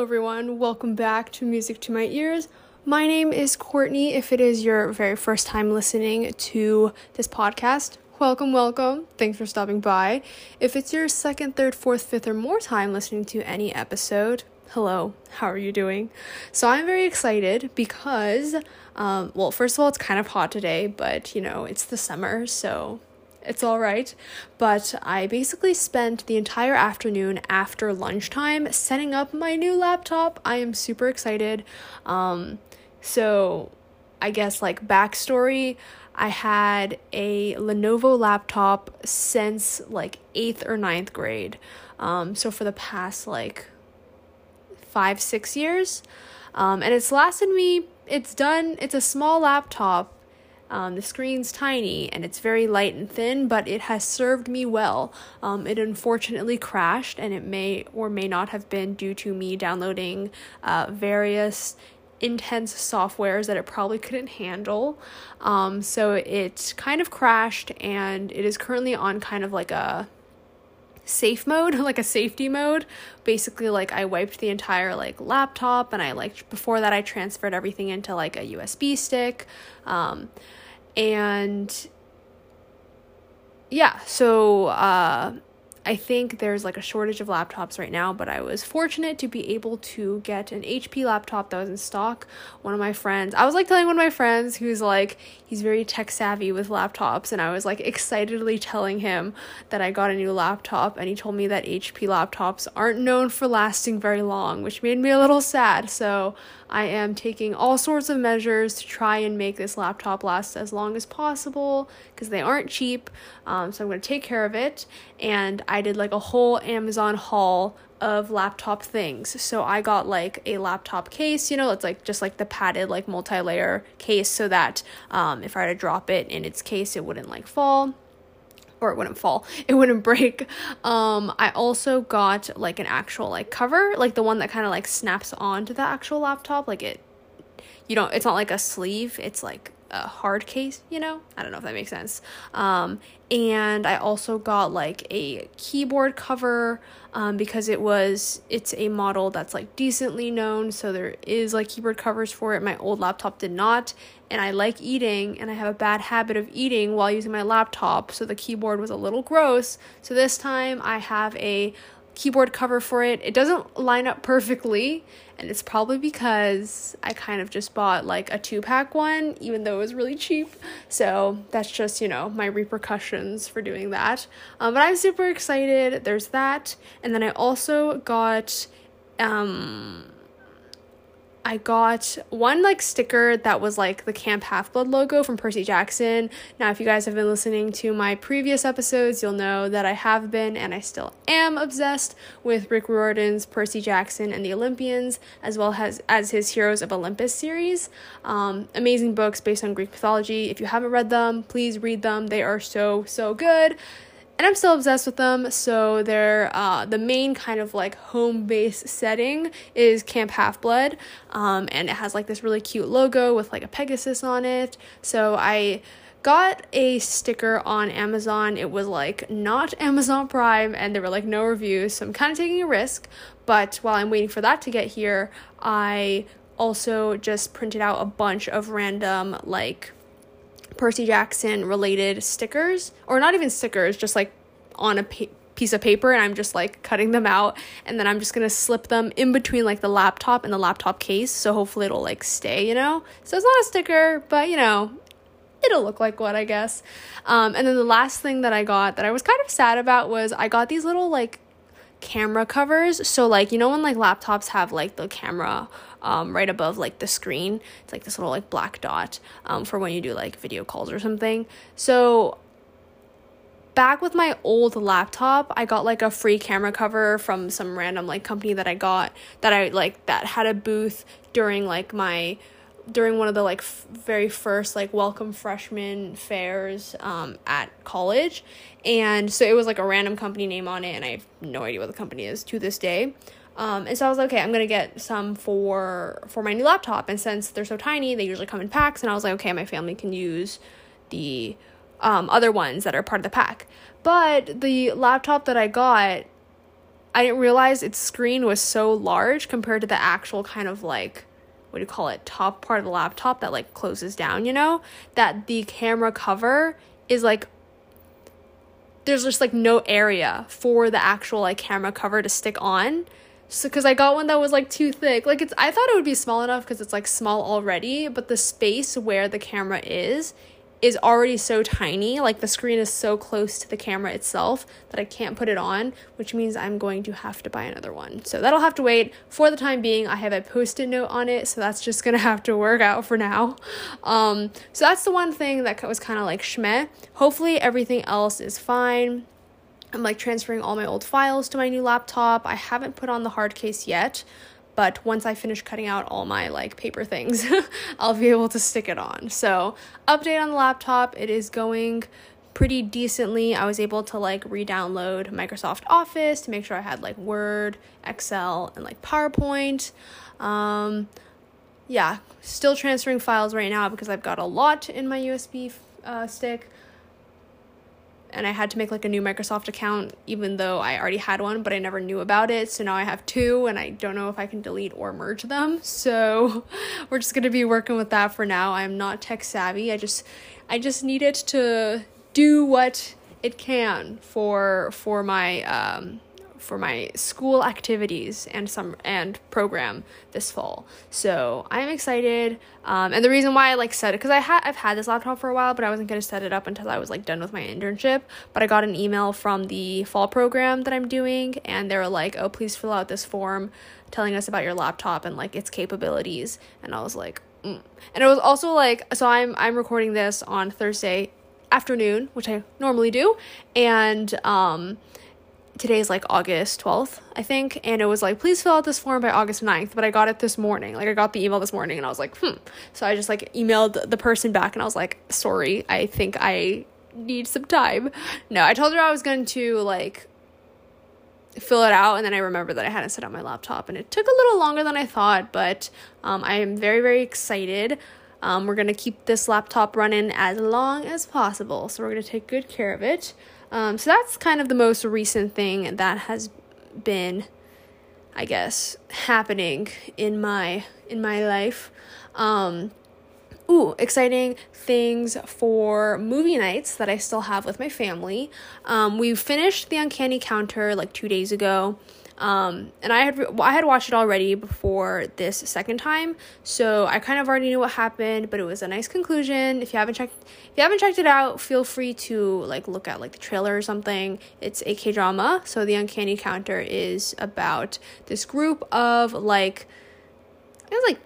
Hello, everyone. Welcome back to Music to My Ears. My name is Courtney. If it is your very first time listening to this podcast, welcome, welcome. Thanks for stopping by. If it's your second, third, fourth, fifth, or more time listening to any episode, hello, how are you doing? So I'm very excited because, um, well, first of all, it's kind of hot today, but you know, it's the summer, so it's all right. But I basically spent the entire afternoon after lunchtime setting up my new laptop. I am super excited. Um, so, I guess, like, backstory I had a Lenovo laptop since like eighth or ninth grade. Um, so, for the past like five, six years. Um, and it's lasted me, it's done, it's a small laptop um, the screen's tiny and it's very light and thin, but it has served me well. Um, it unfortunately crashed, and it may or may not have been due to me downloading uh, various intense softwares that it probably couldn't handle. Um, so it kind of crashed, and it is currently on kind of like a safe mode like a safety mode basically like i wiped the entire like laptop and i like before that i transferred everything into like a usb stick um, and yeah, so uh, I think there's like a shortage of laptops right now, but I was fortunate to be able to get an HP laptop that was in stock. One of my friends, I was like telling one of my friends who's like, he's very tech savvy with laptops, and I was like excitedly telling him that I got a new laptop, and he told me that HP laptops aren't known for lasting very long, which made me a little sad. So I am taking all sorts of measures to try and make this laptop last as long as possible because they aren't cheap. Um, so I'm going to take care of it. And I did like a whole Amazon haul of laptop things. So I got like a laptop case, you know, it's like just like the padded like multi-layer case so that um, if I were to drop it in its case, it wouldn't like fall or it wouldn't fall it wouldn't break um i also got like an actual like cover like the one that kind of like snaps onto the actual laptop like it you know it's not like a sleeve it's like a hard case, you know? I don't know if that makes sense. Um, and I also got like a keyboard cover um, because it was it's a model that's like decently known, so there is like keyboard covers for it. My old laptop did not, and I like eating and I have a bad habit of eating while using my laptop, so the keyboard was a little gross. So this time I have a keyboard cover for it. It doesn't line up perfectly, and it's probably because I kind of just bought like a two pack one, even though it was really cheap. So that's just, you know, my repercussions for doing that. Um, but I'm super excited. There's that. And then I also got um I got one like sticker that was like the Camp Half Blood logo from Percy Jackson. Now, if you guys have been listening to my previous episodes, you'll know that I have been and I still am obsessed with Rick Riordan's Percy Jackson and the Olympians, as well as as his Heroes of Olympus series. Um, amazing books based on Greek mythology. If you haven't read them, please read them. They are so so good and I'm still obsessed with them. So they're uh, the main kind of like home base setting is Camp Half Blood, um, and it has like this really cute logo with like a Pegasus on it. So I got a sticker on Amazon. It was like not Amazon Prime, and there were like no reviews. So I'm kind of taking a risk. But while I'm waiting for that to get here, I also just printed out a bunch of random like Percy Jackson related stickers, or not even stickers, just like on a pa- piece of paper and I'm just like cutting them out and then I'm just gonna slip them in between like the laptop and the laptop case so hopefully it'll like stay, you know? So it's not a sticker, but you know, it'll look like what I guess. Um, and then the last thing that I got that I was kind of sad about was I got these little like camera covers. So like you know when like laptops have like the camera um, right above like the screen. It's like this little like black dot um, for when you do like video calls or something. So back with my old laptop, I got like a free camera cover from some random like company that I got that I like that had a booth during like my during one of the like f- very first like welcome freshman fairs um, at college and so it was like a random company name on it and i have no idea what the company is to this day um, and so I was like, okay, I'm gonna get some for for my new laptop. And since they're so tiny, they usually come in packs. And I was like, okay, my family can use the um, other ones that are part of the pack. But the laptop that I got I didn't realize its screen was so large compared to the actual kind of like what do you call it top part of the laptop that like closes down you know that the camera cover is like there's just like no area for the actual like camera cover to stick on so because i got one that was like too thick like it's i thought it would be small enough because it's like small already but the space where the camera is is already so tiny, like the screen is so close to the camera itself that I can't put it on, which means I'm going to have to buy another one. So that'll have to wait. For the time being, I have a post-it note on it, so that's just gonna have to work out for now. Um, so that's the one thing that was kind of like shmeh. Hopefully everything else is fine. I'm like transferring all my old files to my new laptop. I haven't put on the hard case yet but once I finish cutting out all my like paper things, I'll be able to stick it on. So, update on the laptop, it is going pretty decently. I was able to like re-download Microsoft Office to make sure I had like Word, Excel, and like PowerPoint. Um, yeah, still transferring files right now because I've got a lot in my USB uh, stick and I had to make like a new Microsoft account even though I already had one, but I never knew about it. So now I have two and I don't know if I can delete or merge them. So we're just going to be working with that for now. I'm not tech savvy. I just I just need it to do what it can for for my um for my school activities and some and program this fall. So I'm excited. Um, and the reason why I like set it because I had I've had this laptop for a while, but I wasn't gonna set it up until I was like done with my internship. But I got an email from the fall program that I'm doing, and they were like, "Oh, please fill out this form." telling us about your laptop and like its capabilities and i was like mm. and it was also like so i'm i'm recording this on thursday afternoon which i normally do and um today's like August 12th, I think, and it was like, please fill out this form by August 9th, but I got it this morning. Like, I got the email this morning and I was like, hmm. So I just like emailed the person back and I was like, sorry, I think I need some time. No, I told her I was going to like fill it out and then I remembered that I hadn't set up my laptop and it took a little longer than I thought, but um, I am very, very excited. Um, we're going to keep this laptop running as long as possible, so we're going to take good care of it. Um, so that's kind of the most recent thing that has been, I guess, happening in my in my life. Um, ooh, exciting things for movie nights that I still have with my family. Um, we finished the Uncanny Counter like two days ago. Um, and I had re- I had watched it already before this second time, so I kind of already knew what happened. But it was a nice conclusion. If you haven't checked if you haven't checked it out, feel free to like look at like the trailer or something. It's a K drama, so the Uncanny Counter is about this group of like it's like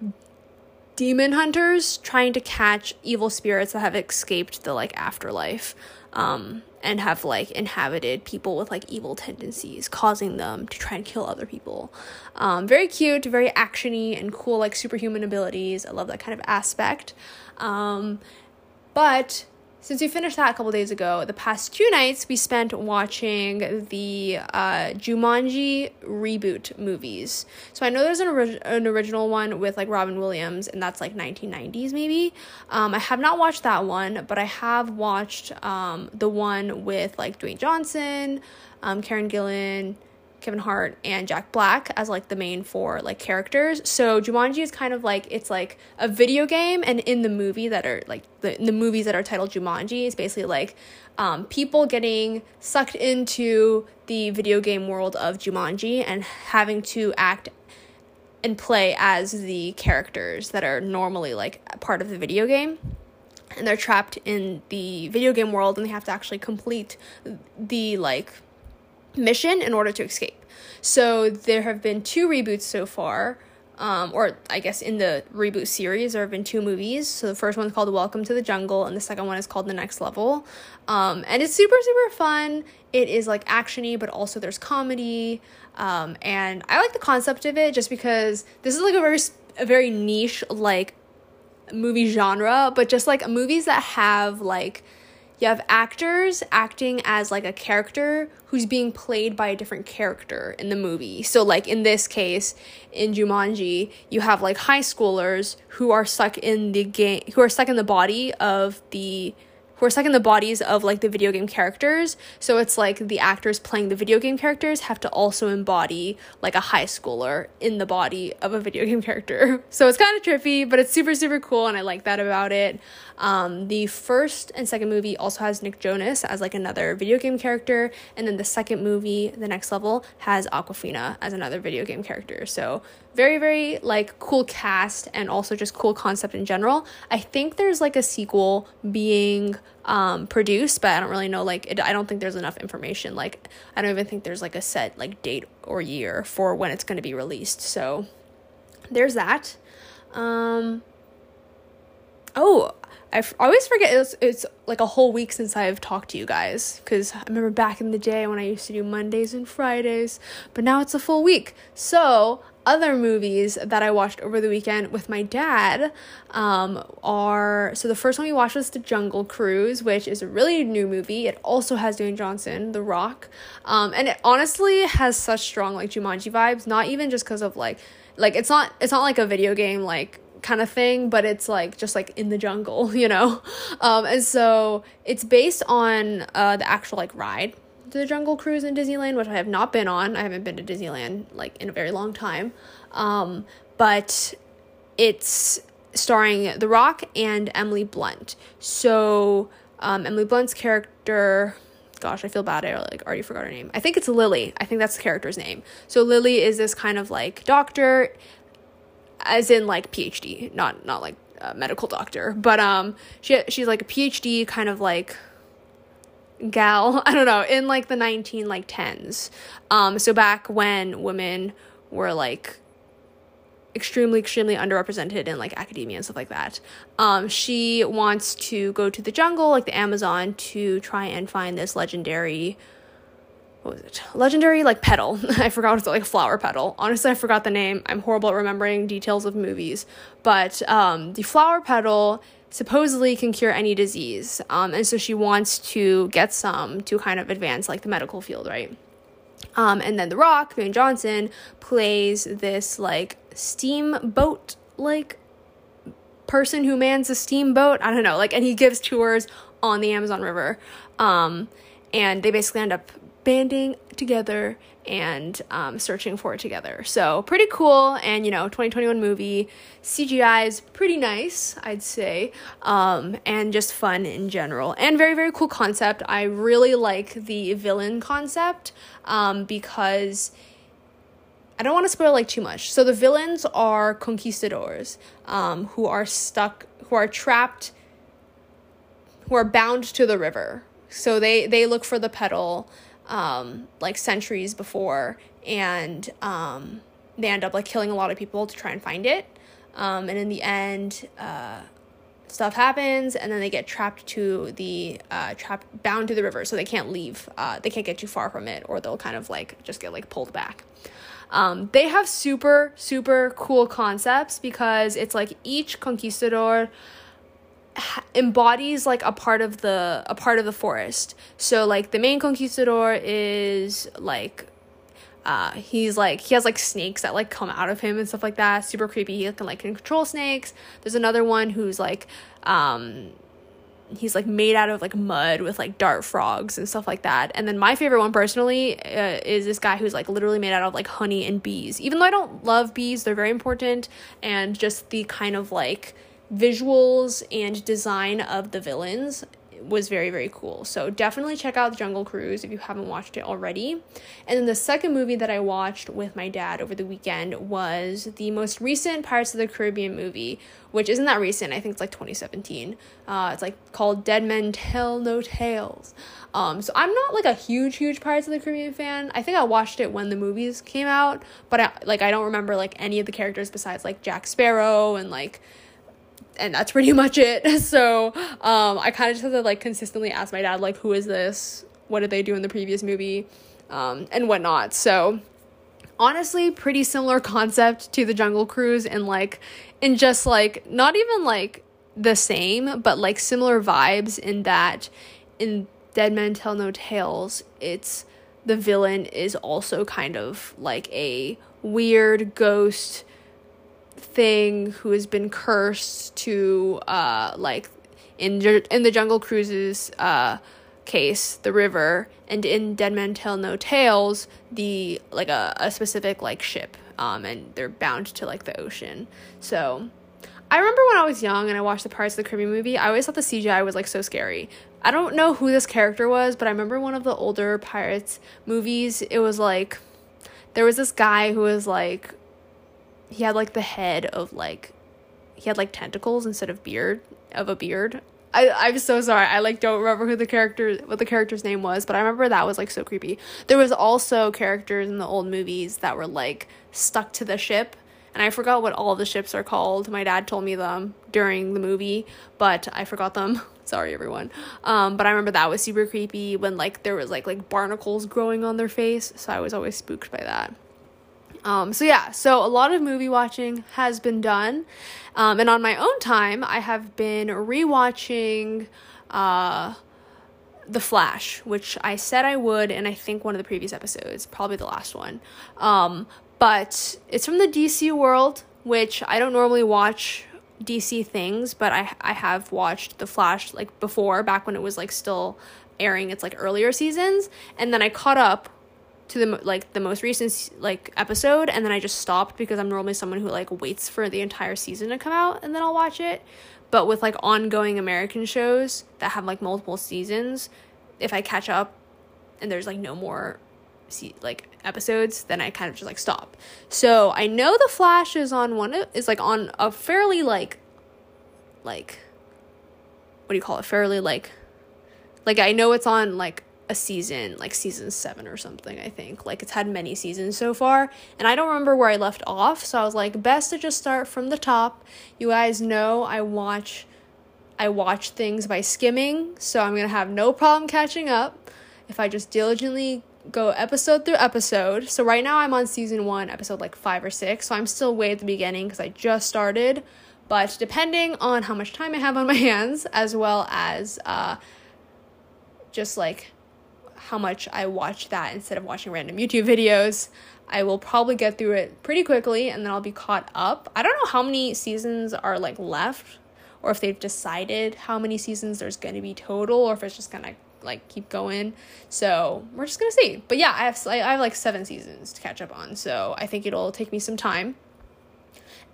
demon hunters trying to catch evil spirits that have escaped the like afterlife um, and have like inhabited people with like evil tendencies, causing them to try and kill other people. Um, very cute, very actiony and cool, like superhuman abilities. I love that kind of aspect. Um, but since we finished that a couple days ago, the past two nights we spent watching the uh, Jumanji reboot movies. So I know there's an, ori- an original one with like Robin Williams, and that's like 1990s maybe. Um, I have not watched that one, but I have watched um, the one with like Dwayne Johnson, um, Karen Gillan. Kevin Hart and Jack Black as like the main four like characters. So Jumanji is kind of like it's like a video game, and in the movie that are like the the movies that are titled Jumanji, is basically like um, people getting sucked into the video game world of Jumanji and having to act and play as the characters that are normally like part of the video game and they're trapped in the video game world and they have to actually complete the like mission in order to escape. So there have been two reboots so far. Um, or I guess in the reboot series, there have been two movies. So the first one's called Welcome to the Jungle, and the second one is called The Next Level. Um, and it's super, super fun. It is like actiony, but also there's comedy. Um, and I like the concept of it just because this is like a very, a very niche like movie genre, but just like movies that have like you have actors acting as like a character who's being played by a different character in the movie. So like in this case in Jumanji, you have like high schoolers who are stuck in the game who are stuck in the body of the who are stuck in the bodies of like the video game characters. So it's like the actors playing the video game characters have to also embody like a high schooler in the body of a video game character. So it's kind of trippy, but it's super, super cool. And I like that about it. Um, the first and second movie also has Nick Jonas as like another video game character. And then the second movie, The Next Level, has Awkwafina as another video game character. So very, very like cool cast and also just cool concept in general. I think there's like a sequel being um, produced, but I don't really know. Like, it, I don't think there's enough information. Like, I don't even think there's like a set like date or year for when it's going to be released. So, there's that. Um, oh, I f- always forget it's, it's like a whole week since I've talked to you guys because I remember back in the day when I used to do Mondays and Fridays, but now it's a full week. So other movies that I watched over the weekend with my dad um, are so the first one we watched was The Jungle Cruise, which is a really new movie. It also has Dwayne Johnson, The Rock, um, and it honestly has such strong like Jumanji vibes. Not even just because of like like it's not it's not like a video game like kind of thing, but it's like just like in the jungle, you know. Um, and so it's based on uh, the actual like ride the Jungle Cruise in Disneyland, which I have not been on. I haven't been to Disneyland like in a very long time. Um, but it's starring The Rock and Emily Blunt. So um, Emily Blunt's character, gosh, I feel bad. I like already forgot her name. I think it's Lily. I think that's the character's name. So Lily is this kind of like doctor, as in like PhD, not not like a medical doctor, but um, she she's like a PhD kind of like gal i don't know in like the 19 like 10s um so back when women were like extremely extremely underrepresented in like academia and stuff like that um she wants to go to the jungle like the amazon to try and find this legendary what was it legendary like petal i forgot it's like a flower petal honestly i forgot the name i'm horrible at remembering details of movies but um the flower petal supposedly can cure any disease. Um, and so she wants to get some to kind of advance like the medical field, right? Um, and then The Rock, Dwayne Johnson, plays this like steamboat like person who mans a steamboat. I don't know, like, and he gives tours on the Amazon River. Um, and they basically end up banding together and um, searching for it together. So pretty cool, and you know, 2021 movie. CGI is pretty nice, I'd say, um, and just fun in general, and very very cool concept. I really like the villain concept um, because. I don't want to spoil like too much. So the villains are conquistadors um, who are stuck, who are trapped, who are bound to the river. So they they look for the petal um, like centuries before, and um, they end up like killing a lot of people to try and find it. Um, and in the end, uh, stuff happens, and then they get trapped to the uh, trapped bound to the river, so they can't leave. Uh, they can't get too far from it, or they'll kind of like just get like pulled back. Um, they have super super cool concepts because it's like each conquistador embodies like a part of the a part of the forest. So like the main conquistador is like uh he's like he has like snakes that like come out of him and stuff like that. Super creepy. He can like can control snakes. There's another one who's like um he's like made out of like mud with like dart frogs and stuff like that. And then my favorite one personally uh, is this guy who's like literally made out of like honey and bees. Even though I don't love bees, they're very important and just the kind of like visuals and design of the villains was very very cool. So definitely check out jungle cruise if you haven't watched it already. And then the second movie that i watched with my dad over the weekend was the most recent pirates of the caribbean movie which isn't that recent. I think it's like 2017 uh, it's like called dead men tell no tales. Um, so i'm not like a huge huge pirates of the caribbean fan. I think i watched it when the movies came out but I, like i don't remember like any of the characters besides like jack sparrow and like and that's pretty much it. So um, I kind of just have to like consistently ask my dad like, who is this? What did they do in the previous movie? Um, and whatnot. So honestly, pretty similar concept to the Jungle Cruise, and like in just like not even like the same, but like similar vibes in that in Dead Men Tell No Tales, it's the villain is also kind of like a weird ghost thing who has been cursed to uh like in in the Jungle Cruises uh, case, the river, and in Dead Men Tell No Tales, the like a, a specific like ship, um, and they're bound to like the ocean. So I remember when I was young and I watched the Pirates of the Caribbean movie, I always thought the CGI was like so scary. I don't know who this character was, but I remember one of the older Pirates movies, it was like there was this guy who was like he had like the head of like he had like tentacles instead of beard of a beard. I I'm so sorry. I like don't remember who the character what the character's name was, but I remember that was like so creepy. There was also characters in the old movies that were like stuck to the ship and I forgot what all the ships are called. My dad told me them during the movie, but I forgot them. Sorry, everyone. Um, but I remember that was super creepy when like there was like like barnacles growing on their face, so I was always spooked by that. Um, so yeah, so a lot of movie watching has been done, um, and on my own time, I have been rewatching. Uh, the Flash, which I said I would, and I think one of the previous episodes, probably the last one. Um, but it's from the DC world, which I don't normally watch DC things, but I I have watched The Flash like before, back when it was like still airing its like earlier seasons, and then I caught up to the like the most recent like episode and then I just stopped because I'm normally someone who like waits for the entire season to come out and then I'll watch it. But with like ongoing American shows that have like multiple seasons, if I catch up and there's like no more see like episodes, then I kind of just like stop. So I know the Flash is on one is like on a fairly like like what do you call it? Fairly like like I know it's on like a season, like season seven or something, I think. Like it's had many seasons so far. And I don't remember where I left off, so I was like, best to just start from the top. You guys know I watch I watch things by skimming, so I'm gonna have no problem catching up if I just diligently go episode through episode. So right now I'm on season one, episode like five or six. So I'm still way at the beginning because I just started. But depending on how much time I have on my hands, as well as uh, just like how much I watch that instead of watching random YouTube videos, I will probably get through it pretty quickly and then I'll be caught up. I don't know how many seasons are like left or if they've decided how many seasons there's going to be total or if it's just going to like keep going. So we're just gonna see. But yeah, I have I have like seven seasons to catch up on, so I think it'll take me some time.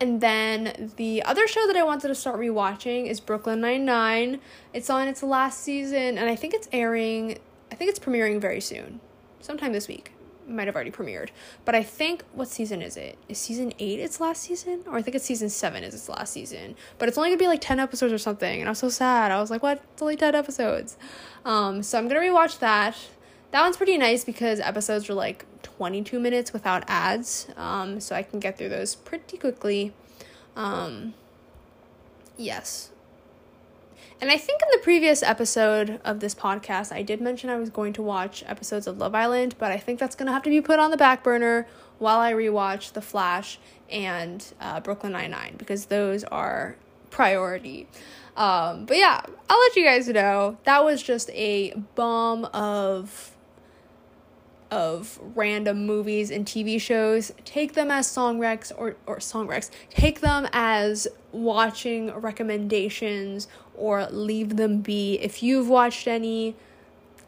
And then the other show that I wanted to start rewatching is Brooklyn Nine Nine. It's on its last season, and I think it's airing. I think it's premiering very soon, sometime this week might have already premiered. But I think what season is it? Is season eight its last season? Or I think it's season seven is its last season. But it's only gonna be like ten episodes or something. And I was so sad. I was like, what? It's only ten episodes. Um, so I'm gonna rewatch that. That one's pretty nice because episodes are like 22 minutes without ads. Um, so I can get through those pretty quickly. Um, yes. And I think in the previous episode of this podcast, I did mention I was going to watch episodes of Love Island, but I think that's going to have to be put on the back burner while I rewatch The Flash and uh, Brooklyn Nine-Nine because those are priority. Um, but yeah, I'll let you guys know. That was just a bomb of of random movies and TV shows, take them as song recs or, or song recs. Take them as watching recommendations or leave them be. If you've watched any,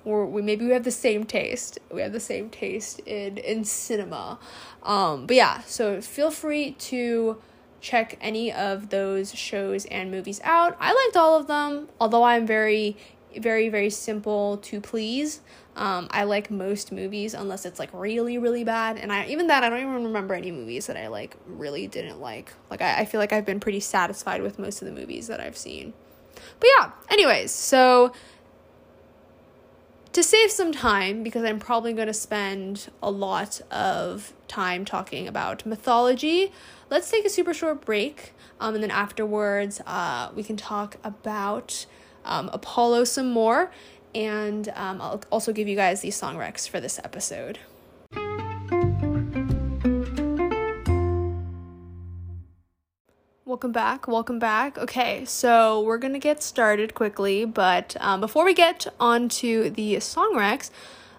or we maybe we have the same taste. We have the same taste in in cinema. Um, but yeah, so feel free to check any of those shows and movies out. I liked all of them, although I'm very very very simple to please. Um, I like most movies unless it's like really really bad, and I even that I don't even remember any movies that I like really didn't like. Like I, I feel like I've been pretty satisfied with most of the movies that I've seen. But yeah, anyways, so to save some time, because I'm probably going to spend a lot of time talking about mythology, let's take a super short break. Um, and then afterwards, uh, we can talk about um, Apollo some more. And um, I'll also give you guys these song recs for this episode. Welcome back. Welcome back. Okay, so we're gonna get started quickly, but um, before we get on to the song recs,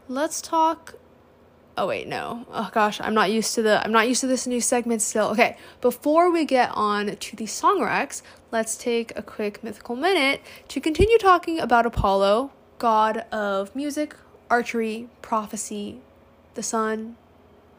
let's talk Oh wait, no. Oh gosh, I'm not used to the I'm not used to this new segment still. Okay, before we get on to the song recs, let's take a quick mythical minute to continue talking about Apollo, god of music, archery, prophecy, the sun,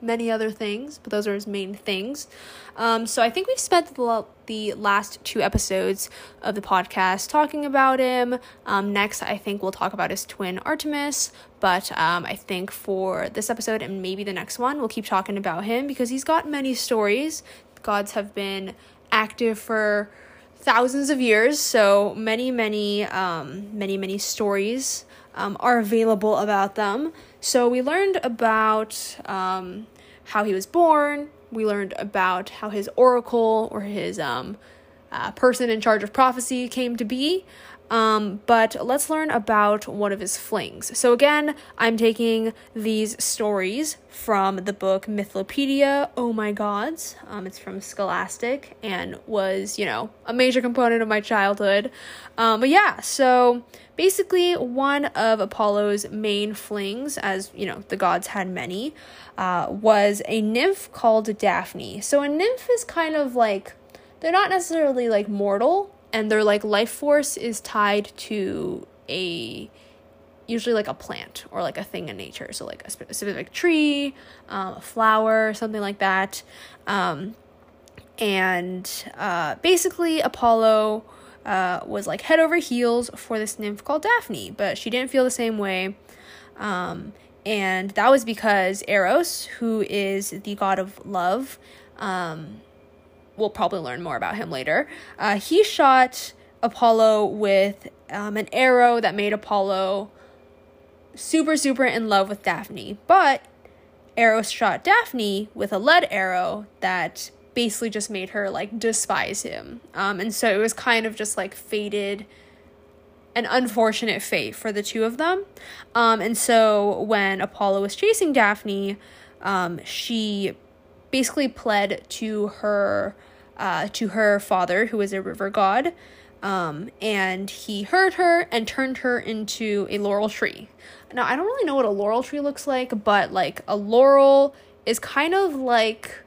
many other things, but those are his main things. Um, so I think we've spent the, the last two episodes of the podcast talking about him. Um, next, I think we'll talk about his twin Artemis, but um, I think for this episode and maybe the next one, we'll keep talking about him because he's got many stories. Gods have been active for thousands of years, so many, many, um, many, many stories um, are available about them. So we learned about um, how he was born. We learned about how his oracle or his um, uh, person in charge of prophecy came to be. Um, but let's learn about one of his flings. So, again, I'm taking these stories from the book Mythlopedia, Oh My Gods. Um, it's from Scholastic and was, you know, a major component of my childhood. Um, but yeah, so basically, one of Apollo's main flings, as, you know, the gods had many, uh, was a nymph called Daphne. So, a nymph is kind of like, they're not necessarily like mortal and their like life force is tied to a usually like a plant or like a thing in nature. So like a specific tree um, a flower something like that. Um, and uh, basically apollo uh, was like head over heels for this nymph called daphne but she didn't feel the same way. Um, and that was because eros who is the god of love um, we'll probably learn more about him later. Uh, he shot Apollo with um, an arrow that made Apollo super, super in love with Daphne. But Eros shot Daphne with a lead arrow that basically just made her like despise him. Um, and so it was kind of just like fated, an unfortunate fate for the two of them. Um, and so when Apollo was chasing Daphne, um, she basically pled to her uh, to her father, who is a river god, um, and he heard her and turned her into a laurel tree. Now I don't really know what a laurel tree looks like, but like a laurel is kind of like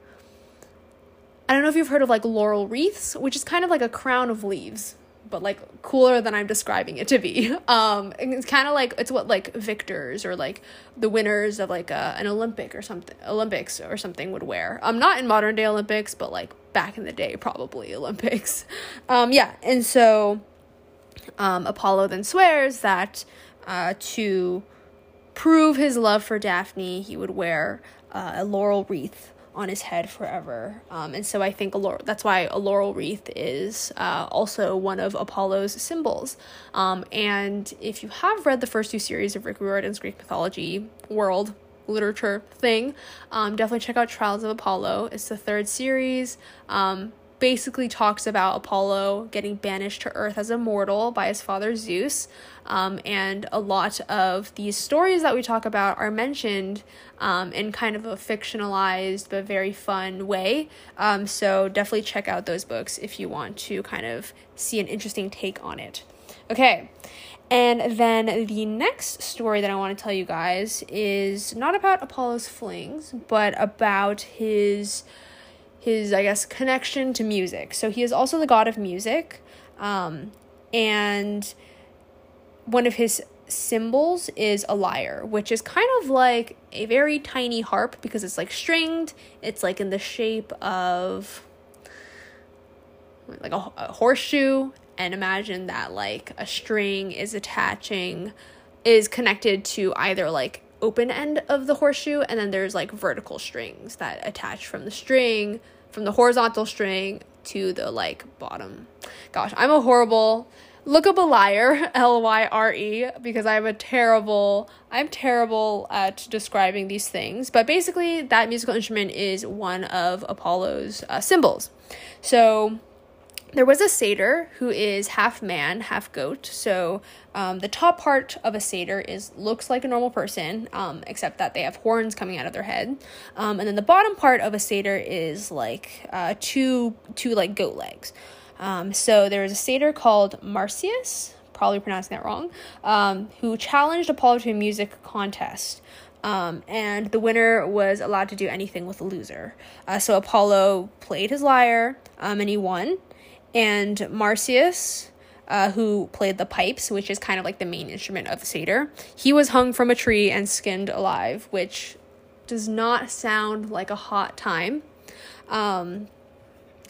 I don't know if you've heard of like laurel wreaths, which is kind of like a crown of leaves but like cooler than I'm describing it to be. Um, it's kind of like it's what like victors or like the winners of like a, an Olympic or something, Olympics or something would wear. Um, not in modern day Olympics, but like back in the day, probably Olympics. Um, yeah, and so, um, Apollo then swears that, uh, to prove his love for Daphne, he would wear uh, a laurel wreath on his head forever. Um, and so I think a laurel, that's why a laurel wreath is uh, also one of Apollo's symbols. Um, and if you have read the first two series of Rick Riordan's Greek mythology world literature thing, um, definitely check out Trials of Apollo. It's the third series. Basically talks about Apollo getting banished to Earth as a mortal by his father Zeus. Um, and a lot of these stories that we talk about are mentioned um, in kind of a fictionalized but very fun way. Um, so definitely check out those books if you want to kind of see an interesting take on it. Okay. And then the next story that I want to tell you guys is not about Apollo's flings, but about his his I guess connection to music. So he is also the god of music, um, and one of his symbols is a lyre, which is kind of like a very tiny harp because it's like stringed. It's like in the shape of like a, a horseshoe, and imagine that like a string is attaching is connected to either like open end of the horseshoe and then there's like vertical strings that attach from the string from the horizontal string to the like bottom. Gosh, I'm a horrible look up a lyre L Y R E because I'm a terrible I'm terrible at describing these things. But basically, that musical instrument is one of Apollo's uh, symbols. So there was a satyr who is half man, half goat. So um, the top part of a satyr is looks like a normal person, um, except that they have horns coming out of their head. Um, and then the bottom part of a satyr is like uh, two two like goat legs. Um, so there was a satyr called Marsyas, probably pronouncing that wrong, um, who challenged Apollo to a music contest. Um, and the winner was allowed to do anything with the loser. Uh, so Apollo played his lyre um, and he won. And Marsyas, uh, who played the pipes, which is kind of like the main instrument of the satyr, he was hung from a tree and skinned alive, which does not sound like a hot time. Um,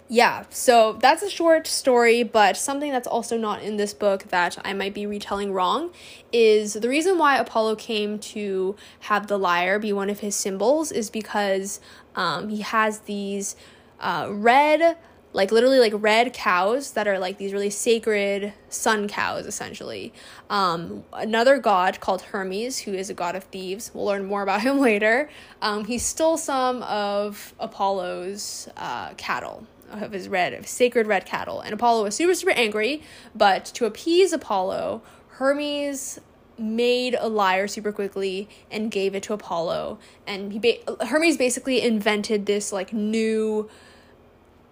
yeah, so that's a short story, but something that's also not in this book that I might be retelling wrong is the reason why Apollo came to have the lyre be one of his symbols is because um, he has these uh, red, like literally like red cows that are like these really sacred sun cows, essentially. Um, another god called Hermes, who is a god of thieves, we'll learn more about him later. Um, he stole some of Apollo's uh, cattle of his red, of sacred red cattle. And Apollo was super, super angry, but to appease Apollo, Hermes made a lyre super quickly and gave it to Apollo. And he ba- Hermes basically invented this like new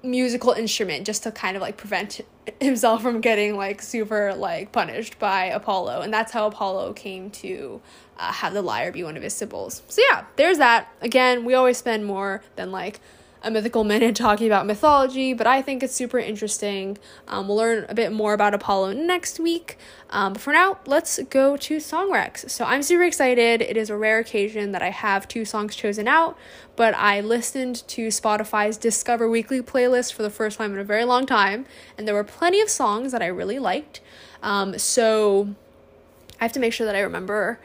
musical instrument just to kind of like prevent himself from getting like super like punished by Apollo. And that's how Apollo came to uh, have the lyre be one of his symbols. So yeah, there's that. Again, we always spend more than like a mythical minute talking about mythology, but I think it's super interesting. Um, we'll learn a bit more about Apollo next week. Um, but for now, let's go to song recs. So I'm super excited. It is a rare occasion that I have two songs chosen out, but I listened to Spotify's Discover Weekly playlist for the first time in a very long time, and there were plenty of songs that I really liked. Um, so I have to make sure that I remember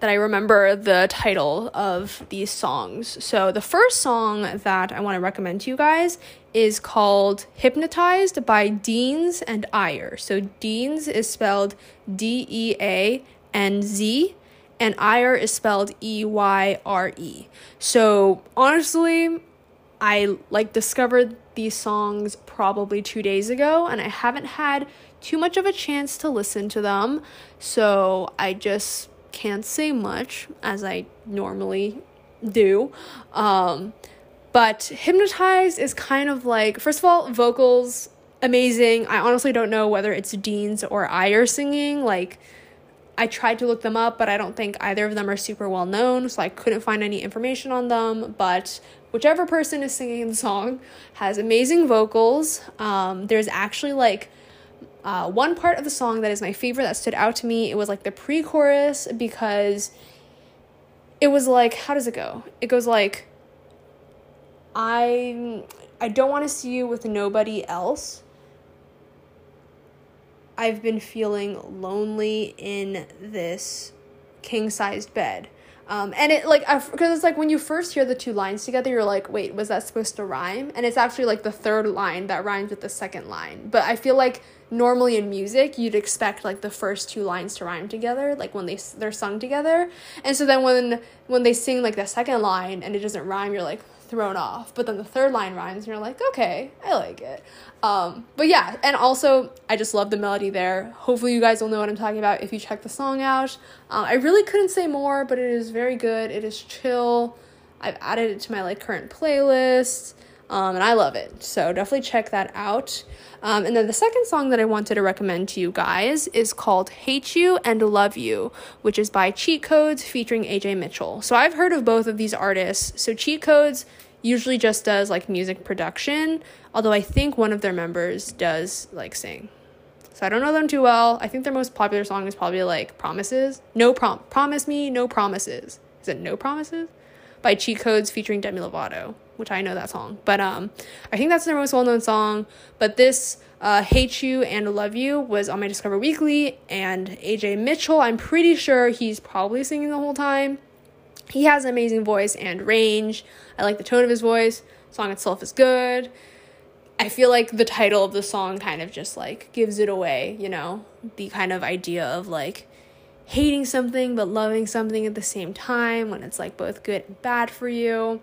that I remember the title of these songs. So the first song that I want to recommend to you guys is called Hypnotized by Deanz and Eyre. So Deanz is spelled D E A N Z and Eyre is spelled E Y R E. So honestly, I like discovered these songs probably 2 days ago and I haven't had too much of a chance to listen to them. So I just can't say much as I normally do. Um, but Hypnotized is kind of like, first of all, vocals amazing. I honestly don't know whether it's Deanz or I are singing. Like, I tried to look them up, but I don't think either of them are super well known, so I couldn't find any information on them. But whichever person is singing the song has amazing vocals. Um, there's actually like uh, one part of the song that is my favorite that stood out to me, it was like the pre chorus because it was like, how does it go? It goes like, I, I don't want to see you with nobody else. I've been feeling lonely in this king sized bed. Um, and it like because it's like when you first hear the two lines together, you're like, wait, was that supposed to rhyme? And it's actually like the third line that rhymes with the second line. But I feel like normally in music you'd expect like the first two lines to rhyme together like when they they're sung together. And so then when when they sing like the second line and it doesn't rhyme you're like thrown off. But then the third line rhymes and you're like okay i like it. Um but yeah and also i just love the melody there. Hopefully you guys will know what i'm talking about if you check the song out. Um, i really couldn't say more but it is very good. It is chill. I've added it to my like current playlist um, and I love it. So definitely check that out. Um, and then the second song that I wanted to recommend to you guys is called Hate You and Love You, which is by Cheat Codes featuring AJ Mitchell. So I've heard of both of these artists. So Cheat Codes usually just does like music production, although I think one of their members does like sing. So I don't know them too well. I think their most popular song is probably like Promises. No prom promise me, no promises. Is it no promises? By Cheat Codes featuring Demi Lovato which I know that song. But um, I think that's their most well known song. But this uh, Hate You and Love You was on my Discover Weekly, and AJ Mitchell, I'm pretty sure he's probably singing the whole time. He has an amazing voice and range. I like the tone of his voice. The song itself is good. I feel like the title of the song kind of just like gives it away, you know, the kind of idea of like hating something but loving something at the same time when it's like both good and bad for you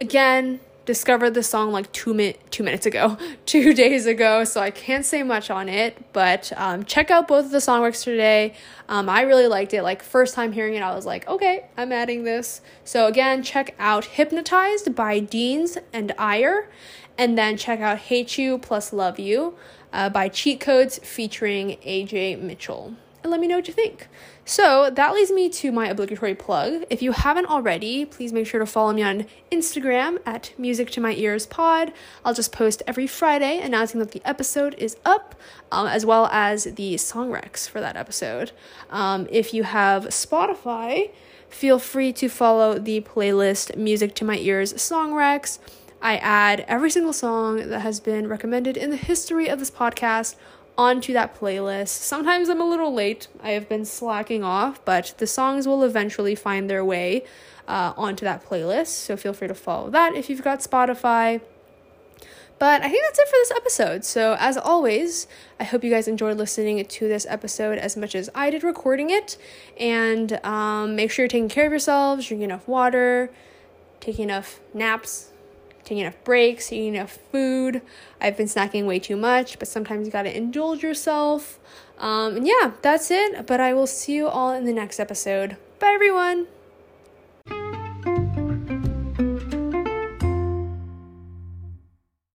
again discovered the song like two minute two minutes ago two days ago so i can't say much on it but um, check out both of the songworks today. Um, i really liked it. Like first time hearing it i was like okay i'm adding this. So again check out hypnotized by deanz and eyre and then check out hate you plus love you uh, by cheat codes featuring aj mitchell. And let me know what you think So that leads me to my obligatory plug. If you haven't already, please make sure to follow me on Instagram at Music to My Ears Pod. I'll just post every Friday announcing that the episode is up, um, as well as the song recs for that episode. Um, if you have Spotify, feel free to follow the playlist Music to My Ears Song Recs. I add every single song that has been recommended in the history of this podcast onto that playlist. Sometimes I'm a little late. I have been slacking off, but the songs will eventually find their way uh, onto that playlist. So feel free to follow that if you've got Spotify. But I think that's it for this episode. So, as always, I hope you guys enjoyed listening to this episode as much as I did recording it. And um, make sure you're taking care of yourselves, drinking enough water, taking enough naps, taking enough breaks, eating enough food. I've been snacking way too much, but sometimes you gotta indulge yourself. Um, and yeah, that's it. But I will see you all in the next episode. Bye, everyone.